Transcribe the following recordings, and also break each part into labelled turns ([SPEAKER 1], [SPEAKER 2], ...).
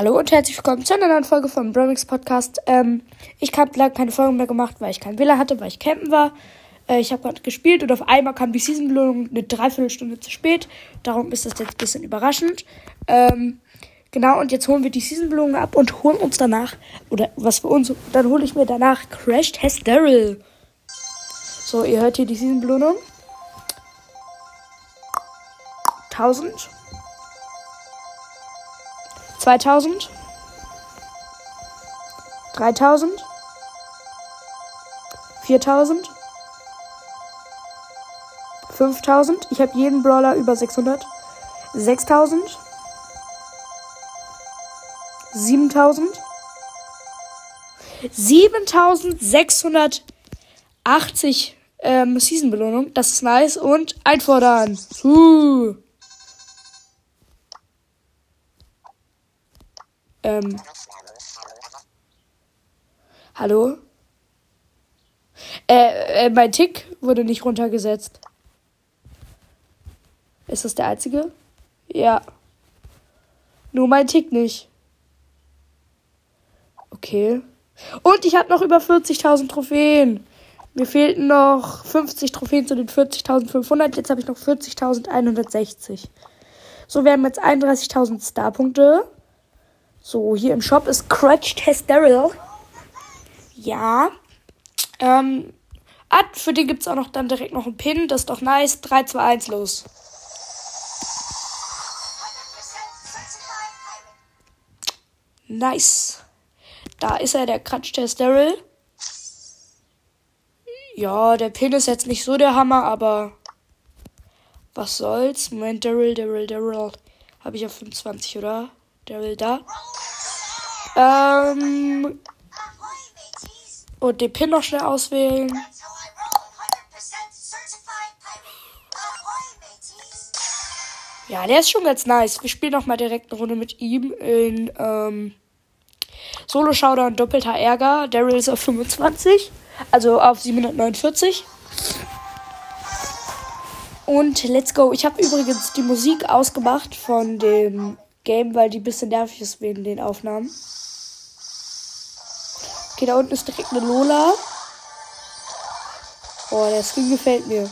[SPEAKER 1] Hallo und herzlich willkommen zu einer neuen Folge vom Bromix Podcast. Ähm, ich habe lange keine Folgen mehr gemacht, weil ich kein Villa hatte, weil ich campen war. Äh, ich habe gerade gespielt und auf einmal kam die Season-Belohnung eine Dreiviertelstunde zu spät. Darum ist das jetzt ein bisschen überraschend. Ähm, genau, und jetzt holen wir die Season-Belohnung ab und holen uns danach, oder was für uns, dann hole ich mir danach Crash Test Daryl. So, ihr hört hier die Season-Belohnung. 1000. 2000, 3000, 4000, 5000. Ich habe jeden Brawler über 600. 6000, 7000, 7680 ähm, Season-Belohnung. Das ist nice. Und einfordern. Uh. Ähm. Hallo? Äh, äh, mein Tick wurde nicht runtergesetzt. Ist das der einzige? Ja. Nur mein Tick nicht. Okay. Und ich habe noch über 40.000 Trophäen. Mir fehlten noch 50 Trophäen zu den 40.500. Jetzt habe ich noch 40.160. So, wir haben jetzt 31.000 Starpunkte. So, hier im Shop ist Crutch Test Daryl. Ja. Ähm, ah, für den gibt es auch noch dann direkt noch einen Pin. Das ist doch nice. 3, 2, 1, los. Nice. Da ist er, der Crutch Test Daryl. Ja, der Pin ist jetzt nicht so der Hammer, aber was soll's? Moment, Daryl, Daryl, Daryl. Habe ich auf 25, oder? Daryl da. Ähm. Und den Pin noch schnell auswählen. Ja, der ist schon ganz nice. Wir spielen noch mal direkt eine Runde mit ihm in ähm, Solo Showdown doppelter Ärger. Daryl ist auf 25, also auf 749. Und let's go. Ich habe übrigens die Musik ausgemacht von dem Game, weil die ein bisschen nervig ist wegen den Aufnahmen. Okay, da unten ist direkt eine Lola. Boah, der Skin gefällt mir.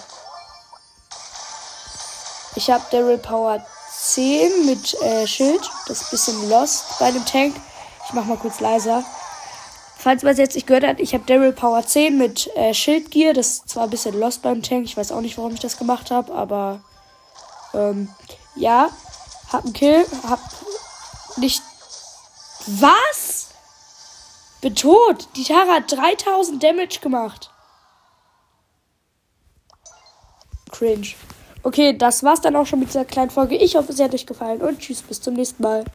[SPEAKER 1] Ich habe Daryl Power 10 mit äh, Schild. Das ist ein bisschen lost bei dem Tank. Ich mach mal kurz leiser. Falls man es jetzt nicht gehört hat, ich habe Daryl Power 10 mit äh, Schildgear. Das ist zwar ein bisschen lost beim Tank. Ich weiß auch nicht, warum ich das gemacht habe, aber ähm, ja. Hab einen Kill. Hab nicht. Was? Bin tot. Die Tara hat 3000 Damage gemacht. Cringe. Okay, das war's dann auch schon mit dieser kleinen Folge. Ich hoffe, es hat euch gefallen und tschüss, bis zum nächsten Mal.